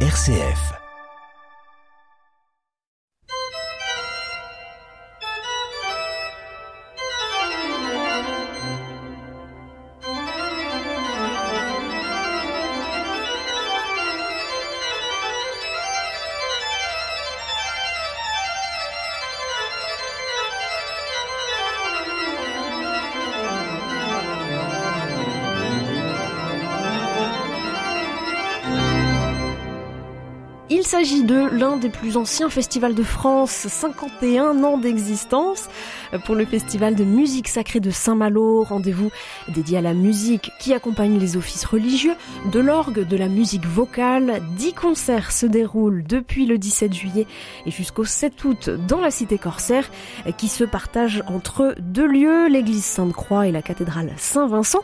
RCF. Des plus anciens festivals de France, 51 ans d'existence. Pour le festival de musique sacrée de Saint-Malo, rendez-vous dédié à la musique qui accompagne les offices religieux, de l'orgue, de la musique vocale. Dix concerts se déroulent depuis le 17 juillet et jusqu'au 7 août dans la cité corsaire qui se partagent entre deux lieux, l'église Sainte-Croix et la cathédrale Saint-Vincent.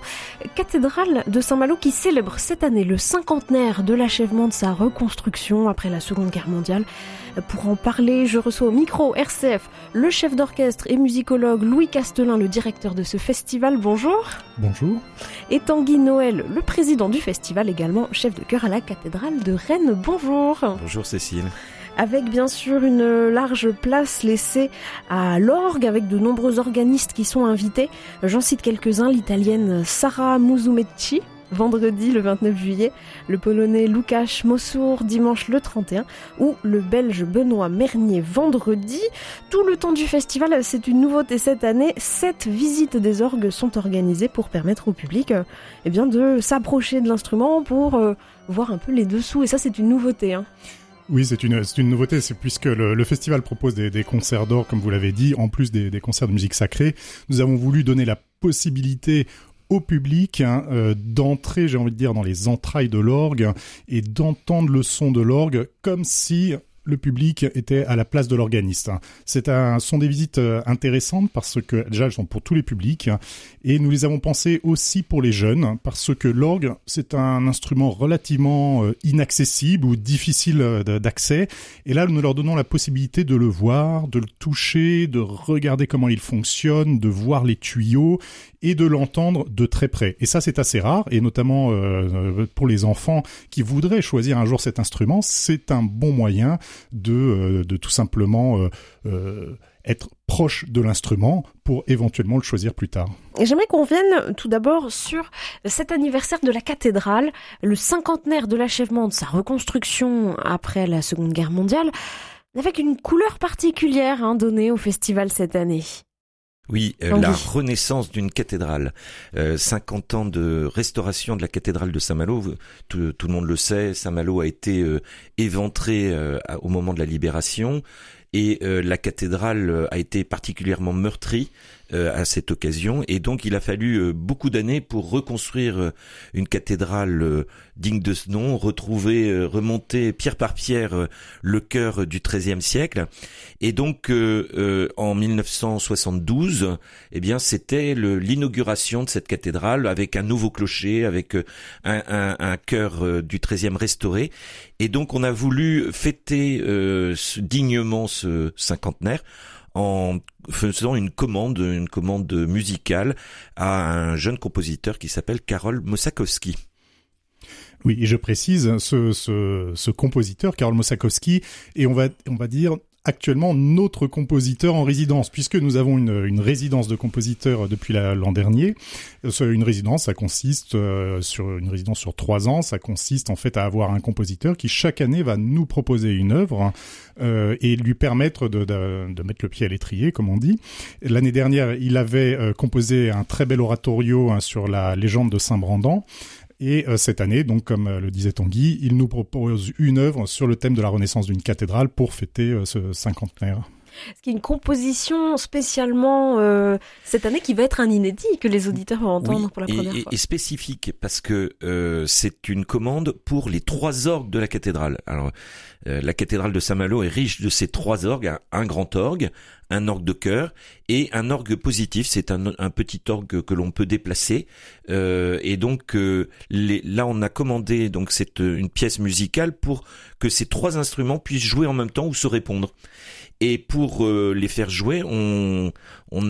Cathédrale de Saint-Malo qui célèbre cette année le cinquantenaire de l'achèvement de sa reconstruction après la Seconde Guerre mondiale. Pour en parler, je reçois au micro RCF le chef d'orchestre et musicologue Louis Castelin, le directeur de ce festival. Bonjour. Bonjour. Et Tanguy Noël, le président du festival, également chef de chœur à la cathédrale de Rennes. Bonjour. Bonjour Cécile avec bien sûr une large place laissée à l'orgue avec de nombreux organistes qui sont invités. J'en cite quelques-uns, l'italienne Sara Musumecci, vendredi le 29 juillet, le polonais Łukasz Mossour dimanche le 31 ou le belge Benoît Mernier vendredi. Tout le temps du festival, c'est une nouveauté cette année. Sept visites des orgues sont organisées pour permettre au public eh bien, de s'approcher de l'instrument pour euh, voir un peu les dessous. Et ça, c'est une nouveauté. Hein. Oui, c'est une, une nouveauté, puisque le, festival propose des, concerts d'or, comme vous l'avez dit, en plus des, concerts de musique sacrée. Nous avons voulu donner la possibilité au public hein, euh, d'entrer, j'ai envie de dire, dans les entrailles de l'orgue et d'entendre le son de l'orgue comme si le public était à la place de l'organiste. C'est un, sont des visites euh, intéressantes parce que déjà elles sont pour tous les publics et nous les avons pensées aussi pour les jeunes parce que l'orgue c'est un instrument relativement euh, inaccessible ou difficile d'accès et là nous leur donnons la possibilité de le voir, de le toucher, de regarder comment il fonctionne, de voir les tuyaux et de l'entendre de très près. Et ça c'est assez rare et notamment pour les enfants qui voudraient choisir un jour cet instrument, c'est un bon moyen de, euh, de tout simplement euh, euh, être proche de l'instrument pour éventuellement le choisir plus tard. J'aimerais qu'on vienne tout d'abord sur cet anniversaire de la cathédrale, le cinquantenaire de l'achèvement de sa reconstruction après la Seconde Guerre mondiale, avec une couleur particulière hein, donnée au festival cette année. Oui, euh, la renaissance d'une cathédrale. Euh, 50 ans de restauration de la cathédrale de Saint-Malo. Tout, tout, le monde le sait, Saint-Malo a été euh, éventré euh, au moment de la libération et la cathédrale a été particulièrement meurtrie à cette occasion. Et donc il a fallu euh, beaucoup d'années pour reconstruire euh, une cathédrale digne de ce nom, retrouver, remonter pierre par pierre le cœur du XIIIe siècle. Et donc en 1972, eh bien c'était l'inauguration de cette cathédrale avec un nouveau clocher, avec un, un, un cœur du XIIIe restauré. Et donc on a voulu fêter dignement ce cinquantenaire en faisant une commande, une commande musicale à un jeune compositeur qui s'appelle Karol Mosakowski. Oui, et je précise, ce, ce, ce compositeur, Karol Mosakowski, et on va, on va dire actuellement notre compositeur en résidence, puisque nous avons une, résidence de compositeur depuis l'an dernier. Euh, une résidence, ça consiste euh, sur une résidence sur trois ans, ça consiste en fait à avoir un compositeur qui chaque année va nous proposer une œuvre euh, et lui permettre de, mettre le pied à l'étrier, comme on dit. L'année dernière, il avait euh, composé un très bel oratorio hein, sur la légende de Saint-Brandan. Et euh, cette année, donc comme euh, le disait Tanguy, il nous propose une œuvre sur le thème de la renaissance d'une cathédrale pour fêter euh, ce cinquantenaire. Ce qui est une composition spécialement euh, cette année qui va être un inédit que les auditeurs vont entendre pour la première et, fois. Et spécifique parce que euh, c'est une commande pour les trois orgues de la cathédrale. Alors euh, la cathédrale de Saint-Malo est riche de ces trois orgues un grand orgue, un orgue de chœur et un orgue positif. C'est un, un petit orgue que l'on peut déplacer. Euh, et donc les, là, on a commandé donc c'est une pièce musicale pour que ces trois instruments puissent jouer en même temps ou se répondre. Et pour euh, les faire jouer, on,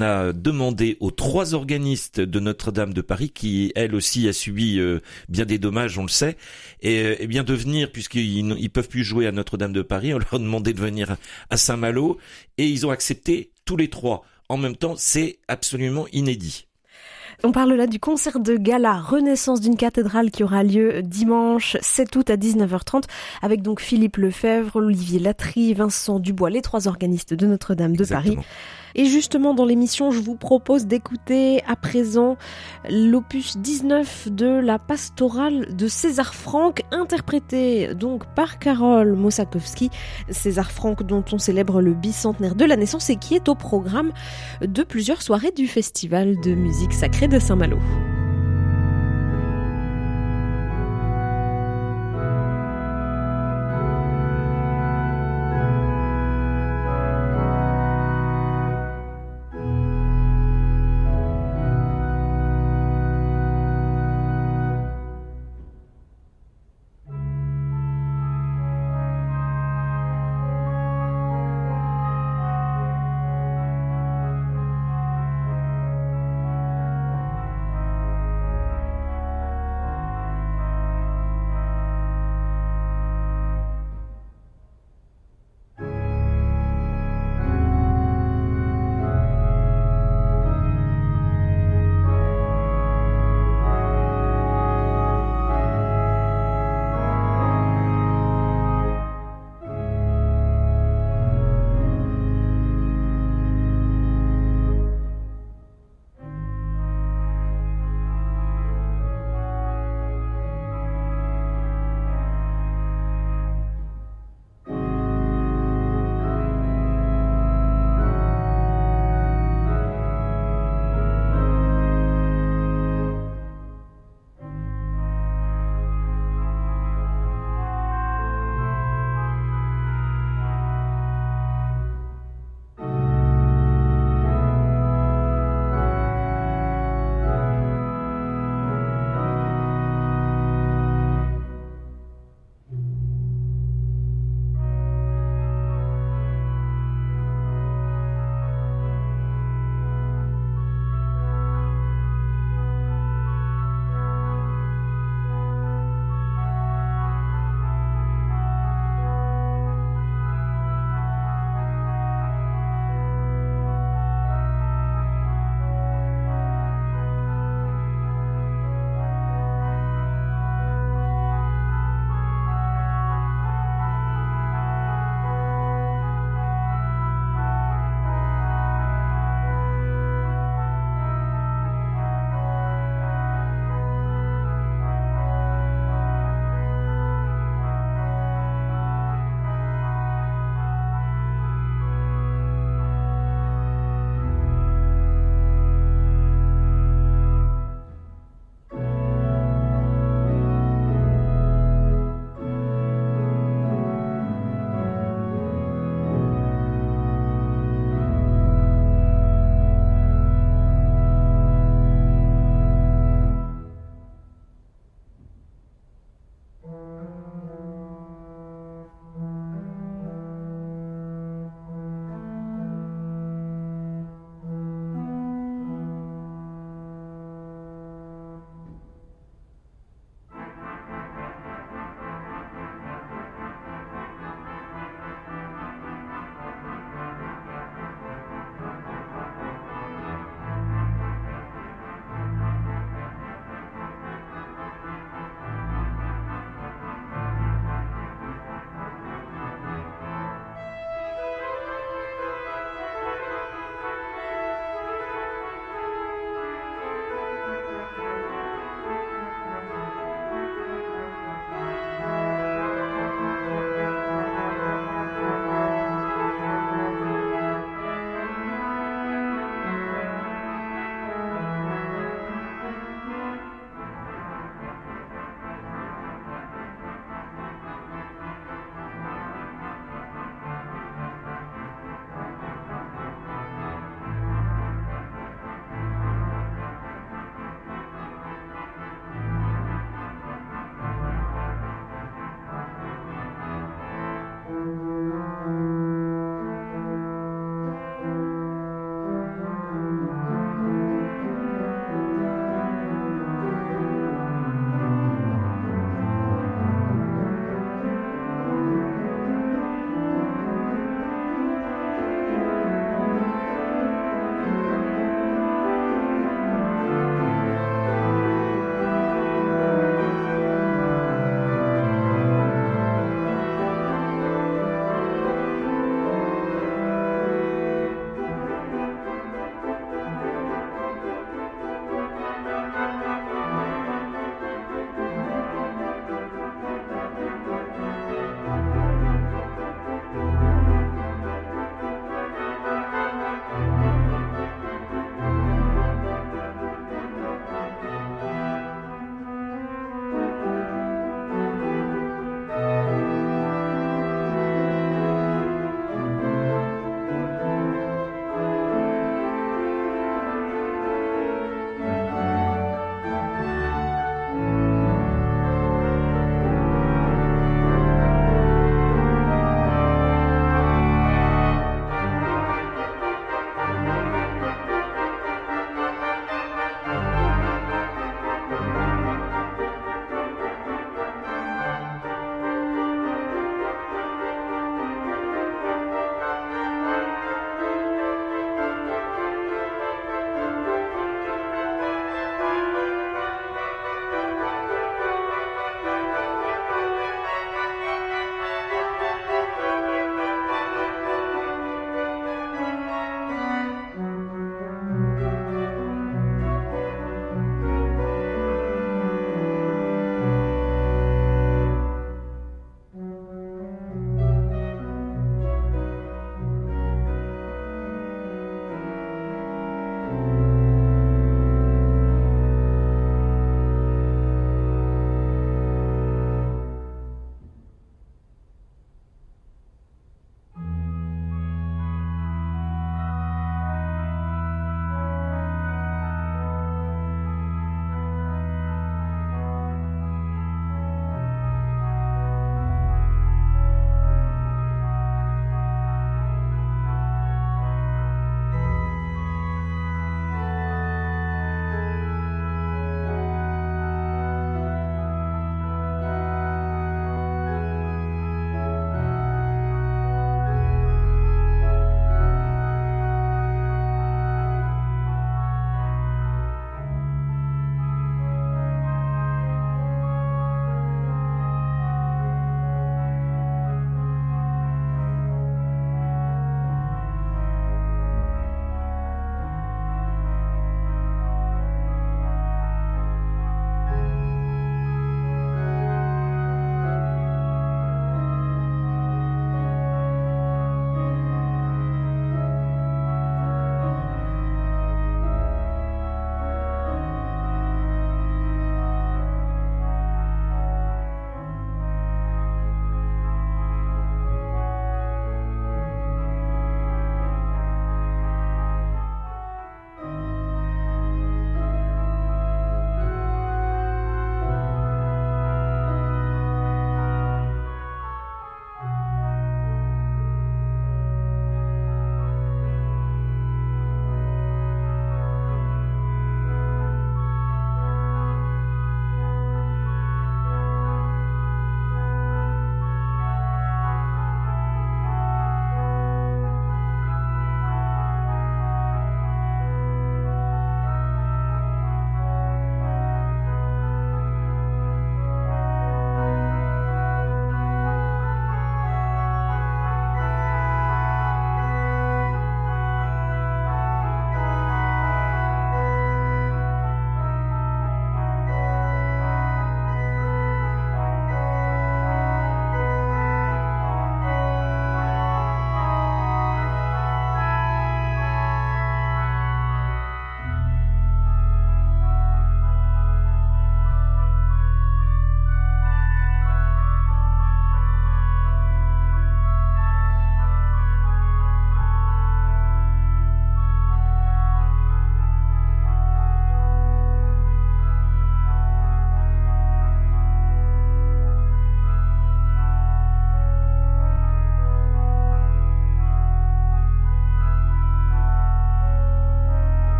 a demandé aux trois organistes de Notre-Dame de Paris, qui elle aussi a subi euh, bien des dommages, on le sait, et, et bien de venir, puisqu'ils ils peuvent plus jouer à Notre-Dame de Paris, on leur a demandé de venir à Saint-Malo, et ils ont accepté tous les trois. En même temps, c'est absolument inédit. On parle là du concert de gala Renaissance d'une cathédrale qui aura lieu dimanche 7 août à 19h30 avec donc Philippe Lefebvre, Olivier Latry, Vincent Dubois, les trois organistes de Notre-Dame de Paris. Et justement, dans l'émission, je vous propose d'écouter à présent l'opus 19 de la pastorale de César Franck, interprété donc par Carole Mosakowski. César Franck, dont on célèbre le bicentenaire de la naissance et qui est au programme de plusieurs soirées du Festival de musique sacrée de Saint-Malo.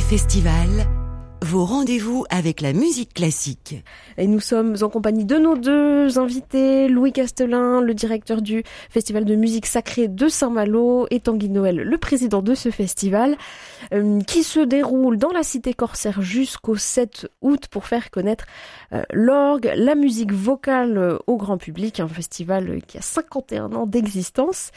Festivals vos rendez-vous avec la musique classique. Et nous sommes en compagnie de nos deux invités, Louis Castelin, le directeur du Festival de musique sacrée de Saint-Malo, et Tanguy Noël, le président de ce festival, euh, qui se déroule dans la cité corsaire jusqu'au 7 août pour faire connaître euh, l'orgue, la musique vocale euh, au grand public, un festival qui a 51 ans d'existence.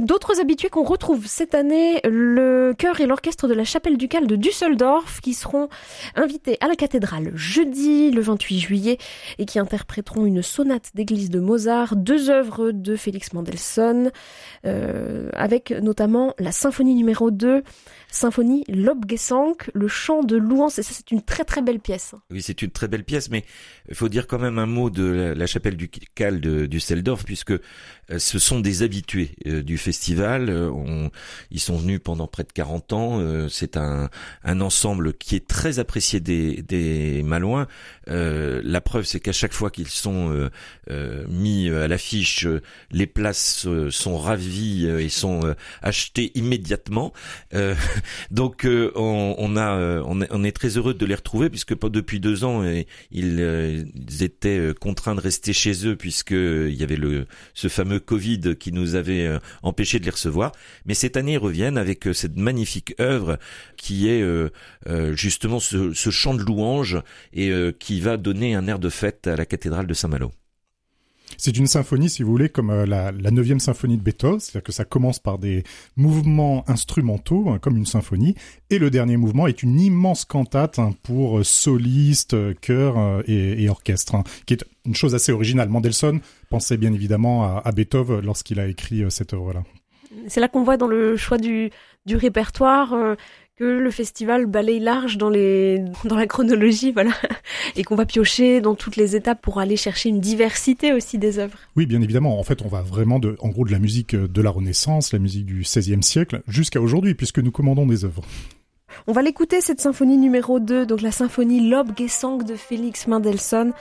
D'autres habitués qu'on retrouve cette année, le chœur et l'orchestre de la chapelle ducale de Düsseldorf, qui seront invités à la cathédrale jeudi le 28 juillet et qui interpréteront une sonate d'église de Mozart, deux œuvres de Félix Mendelssohn, euh, avec notamment la symphonie numéro 2, symphonie Lobgesang, le chant de louance, et ça c'est une très très belle pièce. Oui, c'est une très belle pièce, mais il faut dire quand même un mot de la, chapelle du Cal de, du Seldorf, puisque ce sont des habitués euh, du festival. On, ils sont venus pendant près de 40 ans. C'est un, un ensemble qui est très apprécié des, des Malouins. Euh, la preuve, c'est qu'à chaque fois qu'ils sont euh, euh, mis à l'affiche, les places sont ravies et sont achetées immédiatement. donc, on, on, a, on, est, très heureux de les retrouver puisque depuis deux ans, ils, étaient contraints de rester chez eux puisque il y avait le ce fameux Covid qui nous avait empêché de les recevoir. Mais cette année, reviennent avec cette magnifique œuvre qui est justement ce, ce chant de louange et qui va donner un air de fête à la cathédrale de Saint-Malo. C'est une symphonie, si vous voulez, comme euh, la, neuvième symphonie de Beethoven, c'est-à-dire que ça commence par des mouvements instrumentaux, hein, comme une symphonie, et le dernier mouvement est une immense cantate hein, pour euh, soliste, euh, chœur et, orchestre, hein, qui est une chose assez originale. Mendelssohn pensait bien évidemment à, Beethoven lorsqu'il a écrit cette œuvre-là. C'est là qu'on voit dans le choix du répertoire que le festival balaye large dans les dans la chronologie, voilà, et qu'on va piocher dans toutes les étapes pour aller chercher une diversité aussi des œuvres. Oui, bien évidemment. En fait, on va vraiment de, en gros, de la musique de la Renaissance, la musique du XVIe siècle, jusqu'à aujourd'hui, puisque nous commandons des œuvres. On va l'écouter, cette symphonie numéro 2, donc la symphonie Lobgesang de Félix Mendelssohn,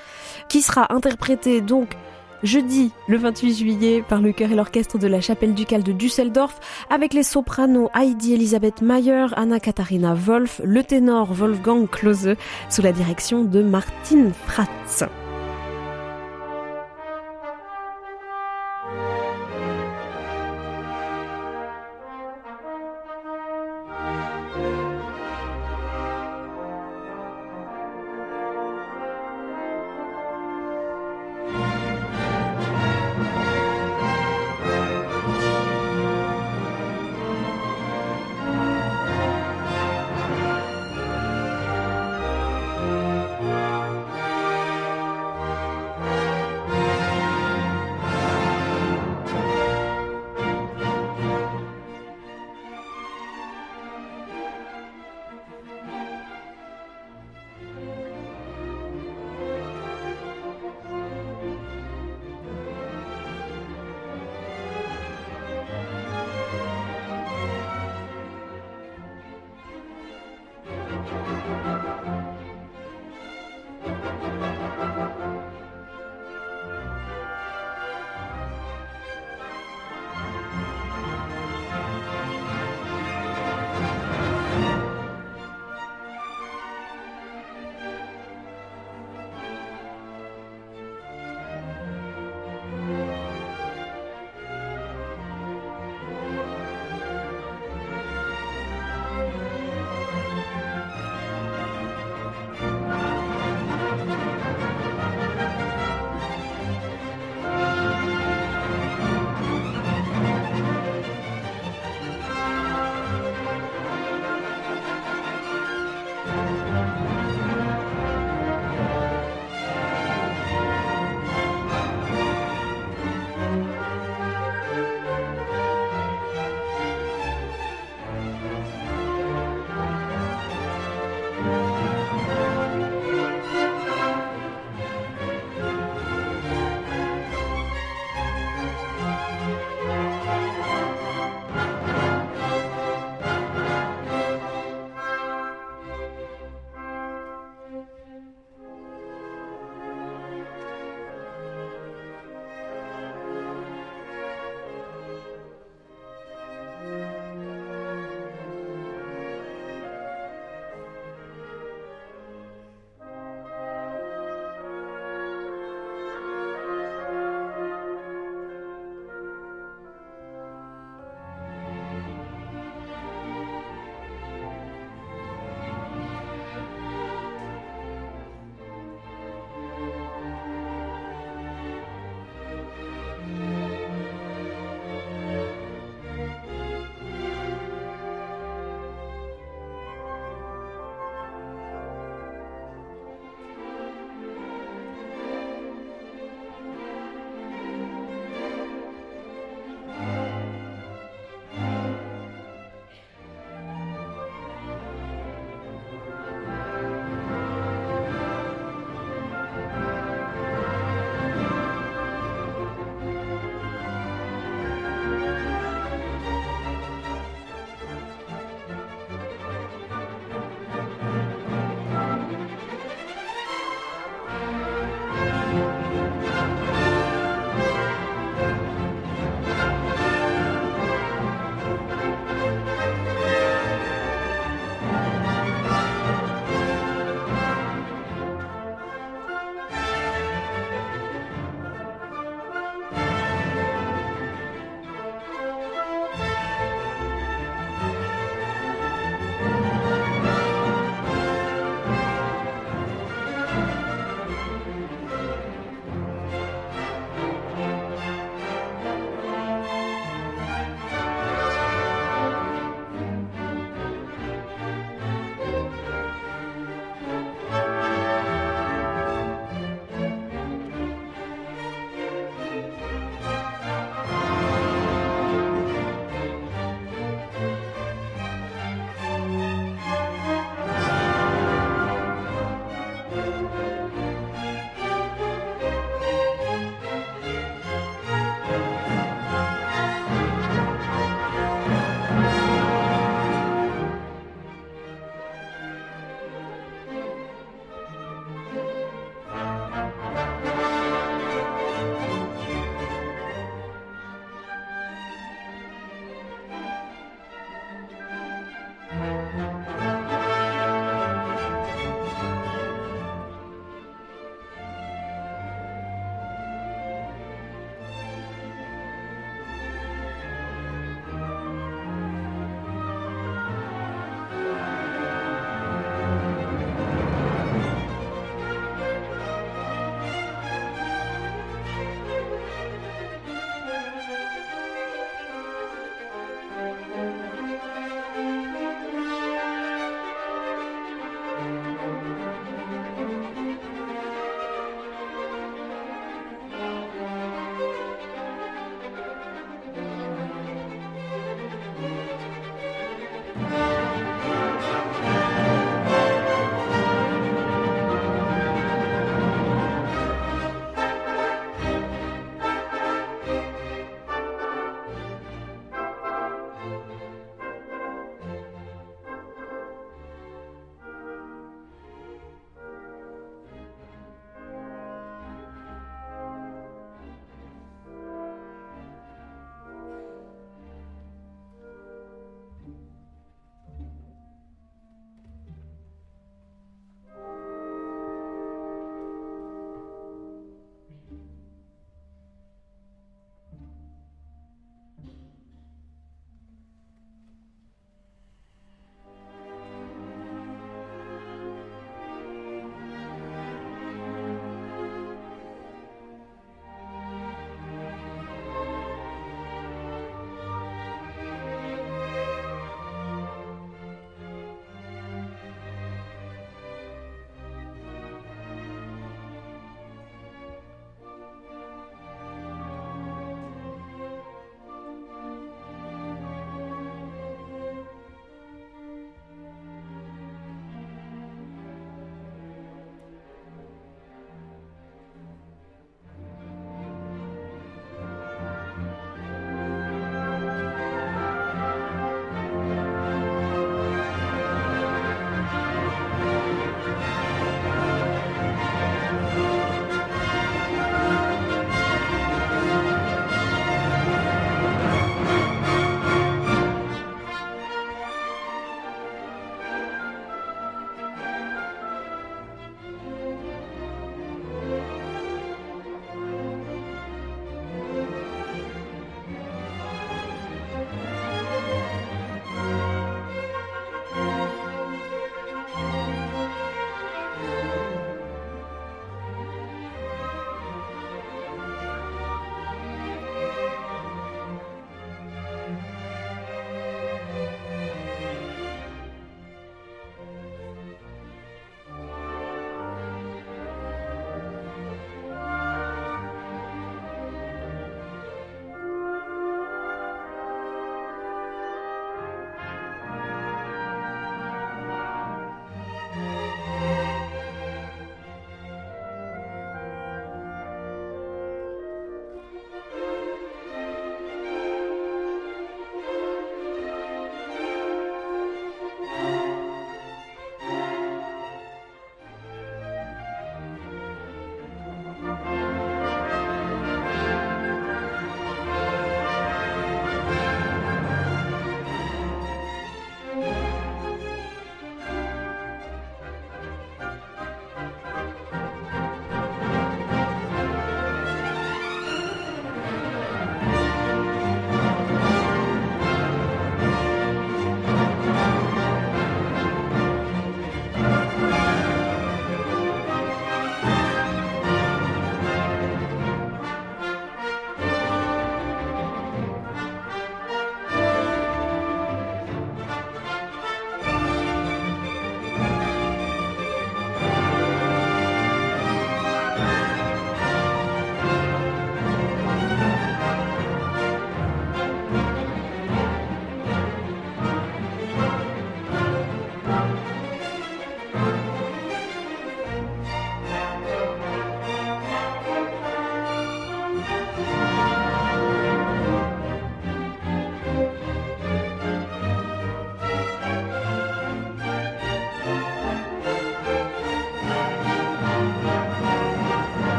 qui sera interprétée donc jeudi le 28 juillet par le chœur et l'orchestre de la chapelle ducale de Düsseldorf avec les sopranos Heidi Elisabeth Mayer, Anna Katharina Wolf, le ténor Wolfgang Klose sous la direction de Martin Fratz.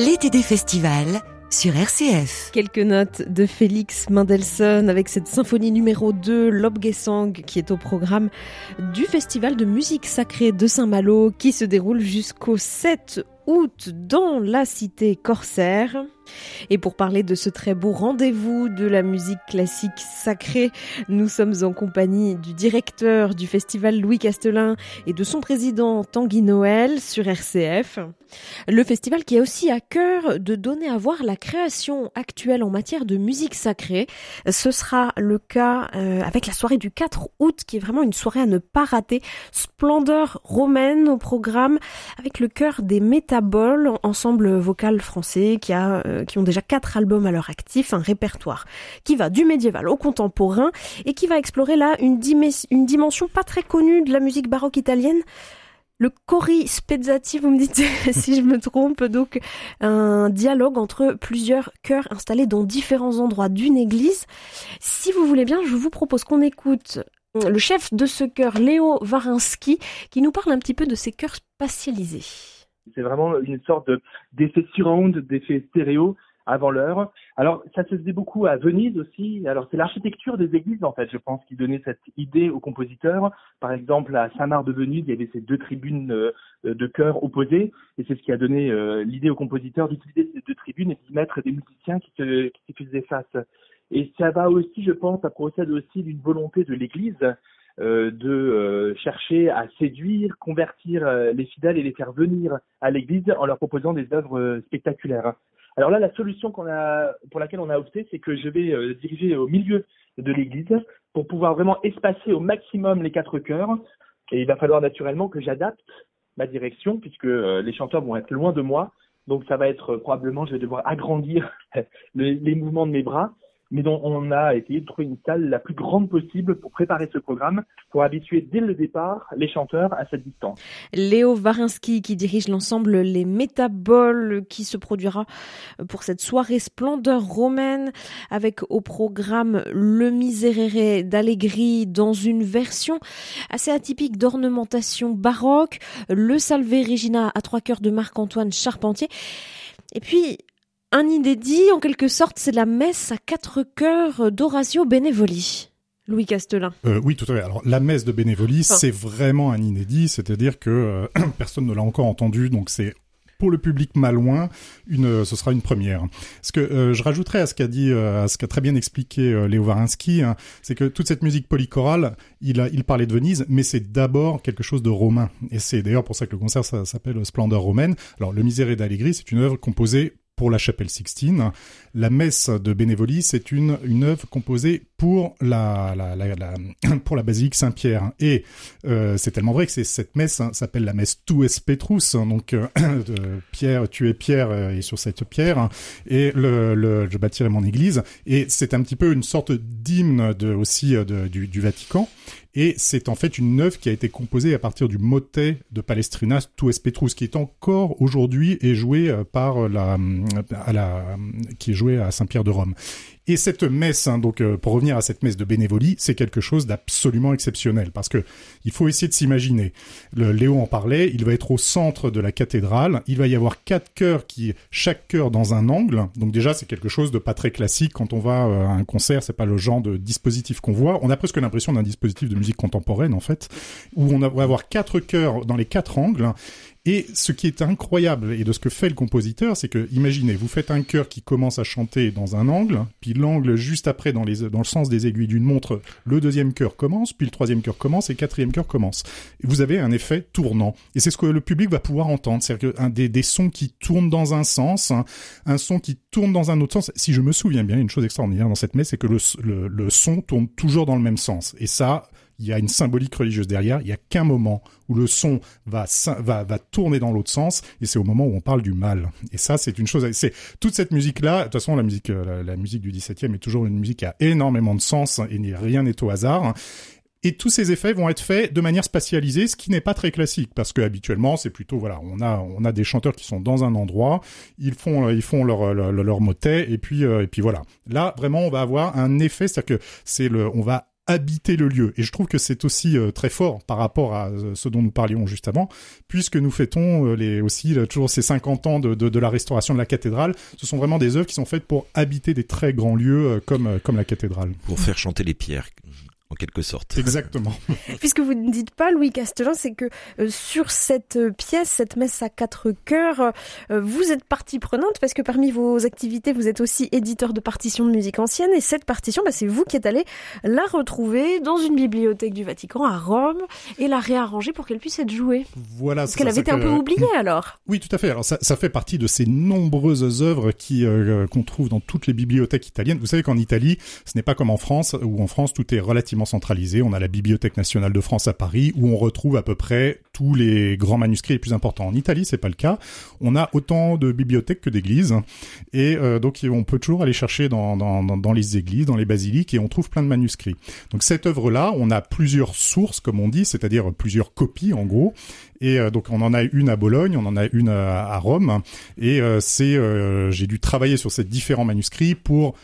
L'été des festivals sur RCF. Quelques notes de Félix Mendelssohn avec cette symphonie numéro 2, Lobgesang, qui est au programme du Festival de musique sacrée de Saint-Malo, qui se déroule jusqu'au 7 août dans la cité corsaire. Et pour parler de ce très beau rendez-vous de la musique classique sacrée, nous sommes en compagnie du directeur du festival Louis Castelin et de son président Tanguy Noël sur RCF. Le festival qui a aussi à cœur de donner à voir la création actuelle en matière de musique sacrée. Ce sera le cas euh, avec la soirée du 4 août qui est vraiment une soirée à ne pas rater. Splendeur romaine au programme avec le chœur des Métaboles, ensemble vocal français qui a euh, qui ont déjà quatre albums à leur actif, un répertoire qui va du médiéval au contemporain et qui va explorer là une, une dimension pas très connue de la musique baroque italienne, le cori spezzati, vous me dites si je me trompe, donc un dialogue entre plusieurs chœurs installés dans différents endroits d'une église. Si vous voulez bien, je vous propose qu'on écoute le chef de ce chœur, Léo Varinsky, qui nous parle un petit peu de ces chœurs spatialisés. C'est vraiment une sorte d'effet surround, d'effet stéréo avant l'heure. Alors, ça se faisait beaucoup à Venise aussi. Alors, c'est l'architecture des églises, en fait, je pense, qui donnait cette idée aux compositeurs. Par exemple, à Saint-Marc de Venise, il y avait ces deux tribunes euh, de chœur opposées, et c'est ce qui a donné euh, l'idée aux compositeurs d'utiliser ces deux tribunes et d'y mettre des musiciens qui se, qui faisaient face. Et ça va aussi, je pense, ça procède aussi d'une volonté de l'Église de chercher à séduire, convertir les fidèles et les faire venir à l'Église en leur proposant des œuvres spectaculaires. Alors là, la solution pour laquelle on a opté, c'est que je vais euh, diriger au milieu de l'église pour pouvoir vraiment espacer au maximum les quatre chœurs. Et il va falloir naturellement que j'adapte ma direction puisque euh, les chanteurs vont être loin de moi. Donc ça va être euh, probablement, je vais devoir agrandir les mouvements de mes bras mais dont on a essayé de trouver une salle la plus grande possible pour préparer ce programme, pour habituer dès le départ les chanteurs à cette distance. Léo Varinsky qui dirige l'ensemble Les Métaboles qui se produira pour cette soirée splendeur romaine avec au programme Le Miserere d'Allegri dans une version assez atypique d'ornementation baroque, le Salve Regina à trois cœurs de Marc-Antoine Charpentier. Et puis, un inédit, en quelque sorte, c'est la messe à quatre chœurs d'Orazio Benevoli. Louis Castelin. Euh, oui, tout à fait. Alors la messe de Benevoli, c'est vraiment un inédit, c'est-à-dire que euh, personne ne l'a encore entendu, donc c'est pour le public malouin, une, ce sera une première. Ce que euh, je rajouterais à ce qu'a dit, à ce qu'a très bien expliqué Léo Varinsky, hein, c'est que toute cette musique polychorale, il, a, il parlait de Venise, mais c'est d'abord quelque chose de romain. Et c'est d'ailleurs pour ça que le concert s'appelle Splendeur romaine. Alors le Miserere d'Allegri, c'est une œuvre composée pour la chapelle Sixtine. La messe de Bénévolie, c'est une, une œuvre composée pour la, pour la basilique Saint-Pierre. Et euh, c'est tellement vrai que cette messe hein, s'appelle la messe Tu es Petrus, donc euh, Pierre, tu es Pierre euh, et sur cette pierre, et le, je bâtirai mon église. Et c'est un petit peu une sorte d'hymne aussi du Vatican. Et c'est en fait une œuvre qui a été composée à partir du motet de Palestrina Tu es Petrus, qui est encore aujourd'hui et joué par la, à la, qui est joué à Saint-Pierre de Rome. Et cette messe, hein, donc euh, pour revenir à cette messe de Bénévolie, c'est quelque chose d'absolument exceptionnel parce que il faut essayer de s'imaginer. Léo en parlait, il va être au centre de la cathédrale. Il va y avoir quatre chœurs qui, chaque chœur dans un angle. Donc déjà, c'est quelque chose de pas très classique quand on va euh, à un concert. C'est pas le genre de dispositif qu'on voit. On a presque l'impression d'un dispositif de musique contemporaine en fait, où on va avoir quatre chœurs dans les quatre angles et ce qui est incroyable, et de ce que fait le compositeur, c'est que, imaginez, vous faites un chœur qui commence à chanter dans un angle, puis l'angle juste après, dans, les, dans le sens des aiguilles d'une montre, le deuxième chœur commence, puis le troisième chœur commence, et le quatrième chœur commence. vous avez un effet tournant. Et c'est ce que le public va pouvoir entendre. C'est-à-dire que des, des sons qui tournent dans un sens, un son qui tourne dans un autre sens. Si je me souviens bien, une chose extraordinaire dans cette messe, c'est que le, le, le son tourne toujours dans le même sens. Et ça, il y a une symbolique religieuse derrière. Il y a qu'un moment où le son va, va, va tourner dans l'autre sens, et c'est au moment où on parle du mal. Et ça, c'est une chose. C'est toute cette musique-là. De toute façon, la musique, euh, la, musique du 17e est toujours une musique qui a énormément de sens et rien n'est au hasard. Et tous ces effets vont être faits de manière spatialisée, ce qui n'est pas très classique, parce que habituellement c'est plutôt voilà, on a on a des chanteurs qui sont dans un endroit, ils font ils font leur leur, leur motet et puis euh, et puis voilà. Là vraiment on va avoir un effet, c'est-à-dire que c'est le on va habiter le lieu. Et je trouve que c'est aussi très fort par rapport à ce dont nous parlions juste avant, puisque nous fêtons les, aussi toujours ces 50 ans de, de, de, la restauration de la cathédrale. Ce sont vraiment des œuvres qui sont faites pour habiter des très grands lieux comme, comme la cathédrale. Pour faire chanter les pierres en quelque sorte. Exactement. Puisque vous ne dites pas, Louis Castelin, c'est que euh, sur cette euh, pièce, cette messe à quatre cœurs, euh, vous êtes partie prenante parce que parmi vos activités, vous êtes aussi éditeur de partitions de musique ancienne et cette partition, bah, c'est vous qui êtes allé la retrouver dans une bibliothèque du Vatican à Rome et la réarranger pour qu'elle puisse être jouée. Voilà. Parce qu'elle avait été un peu oubliée alors. Oui, tout à fait. Alors ça, ça fait partie de ces nombreuses œuvres qui qu'on trouve dans toutes les bibliothèques italiennes. Vous savez qu'en Italie, ce n'est pas comme en France où en France tout est relativement centralisé. On a la Bibliothèque nationale de France à Paris où on retrouve à peu près tous les grands manuscrits les plus importants. En Italie, c'est pas le cas. On a autant de bibliothèques que d'églises et euh, donc on peut toujours aller chercher dans, dans, dans, les églises, dans les basiliques et on trouve plein de manuscrits. Donc cette œuvre-là, on a plusieurs sources, comme on dit, c'est-à-dire plusieurs copies en gros. Et euh, donc on en a une à Bologne, on en a une à, Rome. Et euh, c'est, j'ai dû travailler sur ces différents manuscrits pour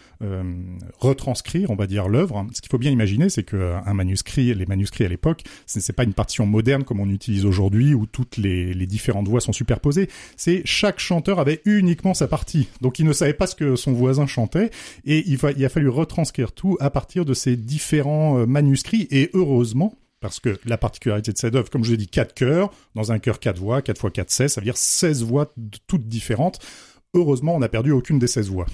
retranscrire, on va dire, l'œuvre. Ce qu'il faut bien imaginer, c'est que un manuscrit, les manuscrits à l'époque, ce n'est pas une partition moderne comme on utilise aujourd'hui où toutes les, les différentes voix sont superposées. C'est chaque chanteur avait uniquement sa partie. Donc il ne savait pas ce que son voisin chantait et il, il a fallu retranscrire tout à partir de ces différents manuscrits et heureusement parce que la particularité de cette œuvre, comme je l'ai dit, quatre chœurs, dans un chœur quatre voix, 4 fois 4, 16, ça veut dire 16 voix toutes différentes. Heureusement, on n'a perdu aucune des 16 voix.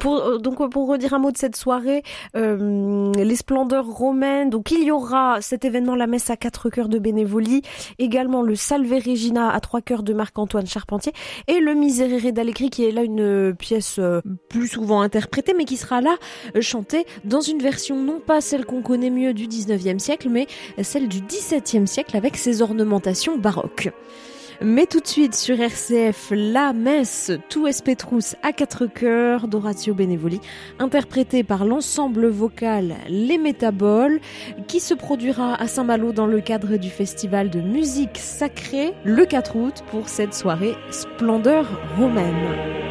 Pour, euh, donc pour redire un mot de cette soirée, euh, les splendeurs romaines. Donc il y aura cet événement, la messe à quatre cœurs de Bénévolie, également le Salve Regina à trois cœurs de Marc-Antoine Charpentier et le Miserere d'Allegri qui est là une pièce euh, plus souvent interprétée mais qui sera là chantée dans une version non pas celle qu'on connaît mieux du 19e siècle mais celle du 17e siècle avec ses ornementations baroques. Mais tout de suite sur RCF, la messe Tout Petrus à quatre cœurs d'Orazio Benevoli, interprétée par l'ensemble vocal Les Métaboles, qui se produira à Saint-Malo dans le cadre du festival de musique sacrée le 4 août pour cette soirée Splendeur romaine.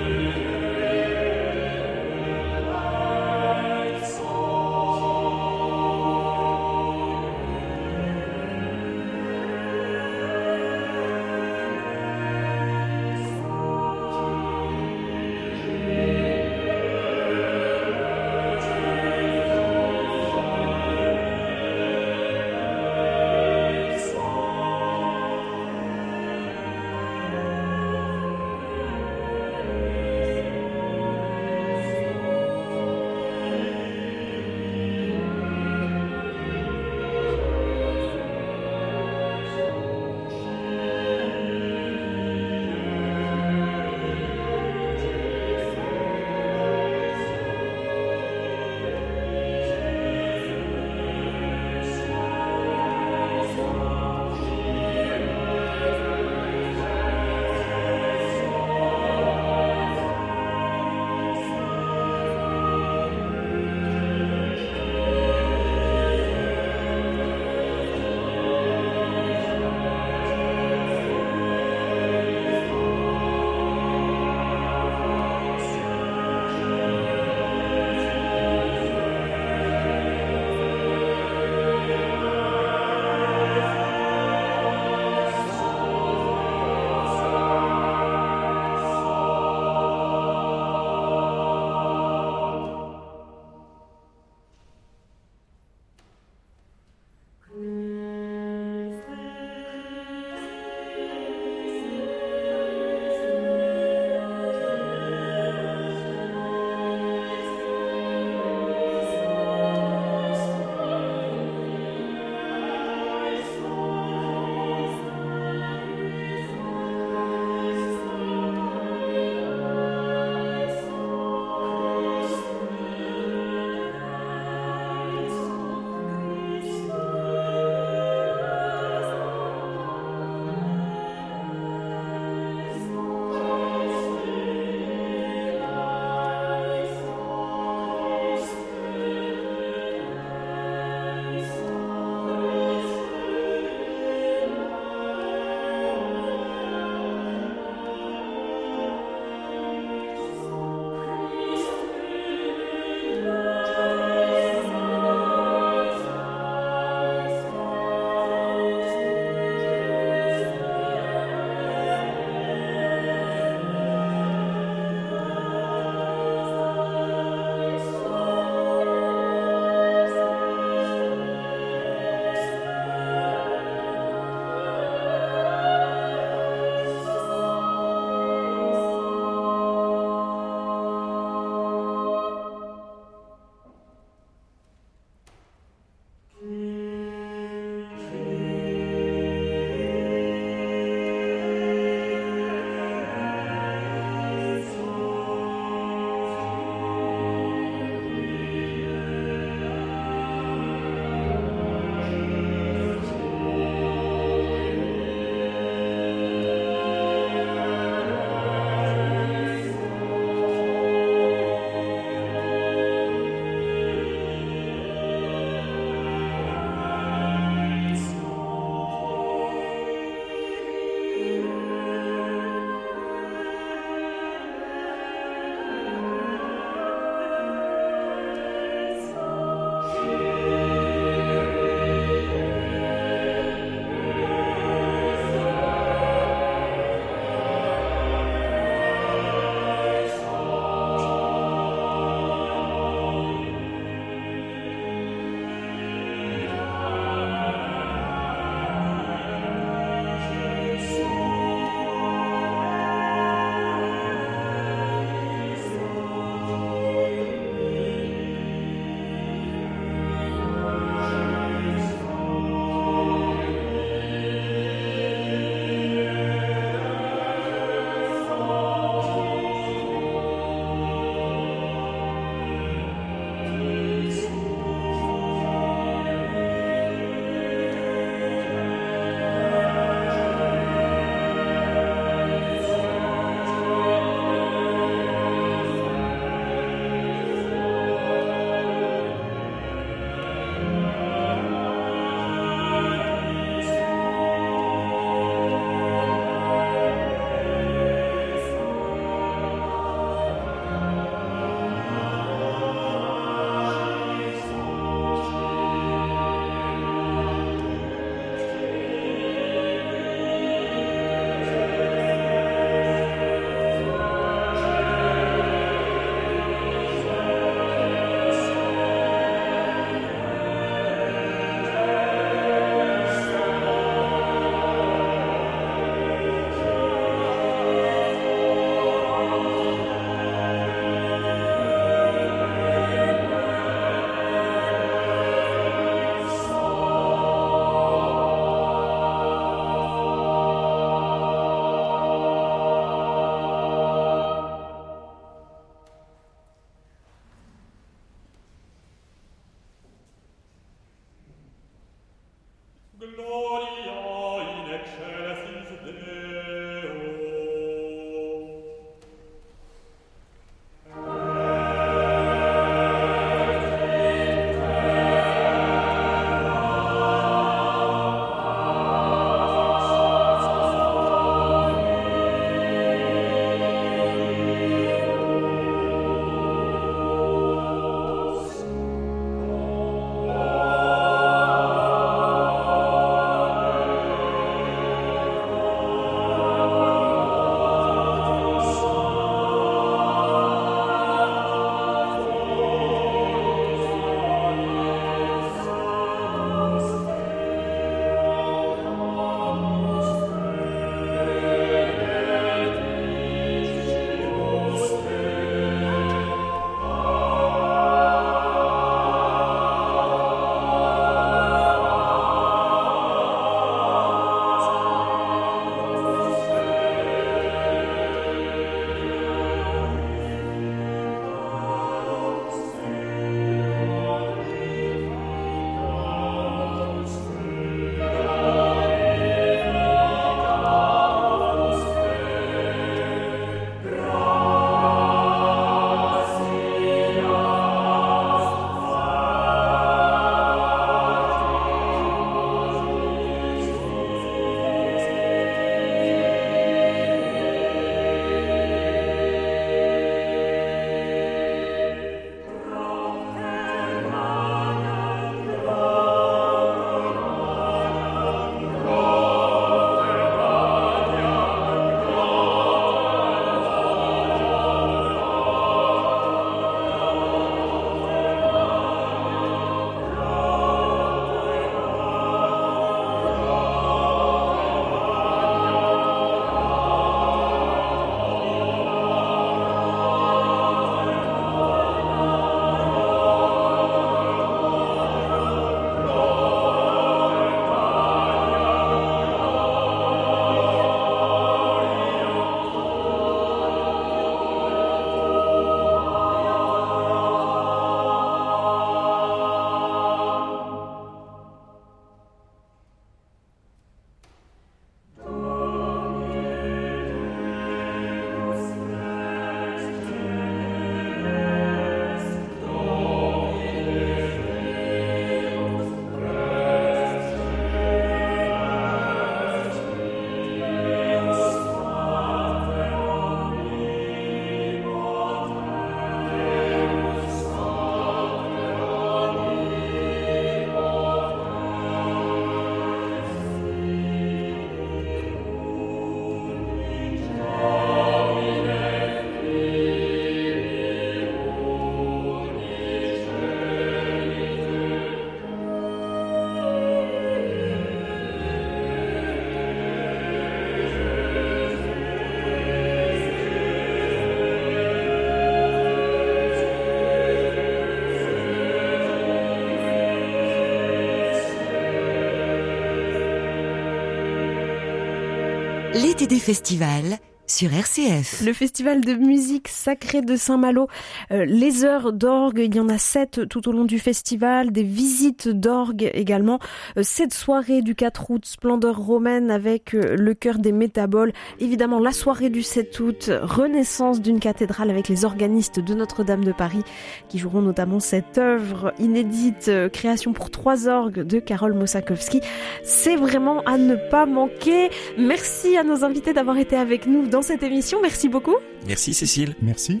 Des festivals sur RCF. Le festival de musique sacrée de Saint-Malo, euh, les heures d'orgue, il y en a sept tout au long du festival, des visites d'orgue également, euh, cette soirée du 4 août, splendeur romaine avec euh, le cœur des métaboles, évidemment la soirée du 7 août, renaissance d'une cathédrale avec les organistes de Notre-Dame de Paris qui joueront notamment cette œuvre inédite, création pour trois orgues de Karol Mosakowski. C'est vraiment à ne pas manquer. Merci à nos invités d'avoir été avec nous dans cette émission. Merci beaucoup. Merci Cécile. Merci.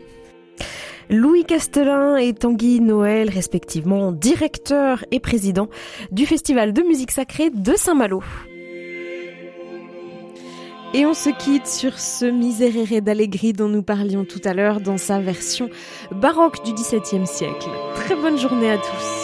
Louis Castelin et Tanguy Noël, respectivement directeur et président du Festival de musique sacrée de Saint-Malo. Et on se quitte sur ce Miserere d'Allegri dont nous parlions tout à l'heure dans sa version baroque du XVIIe siècle. Très bonne journée à tous.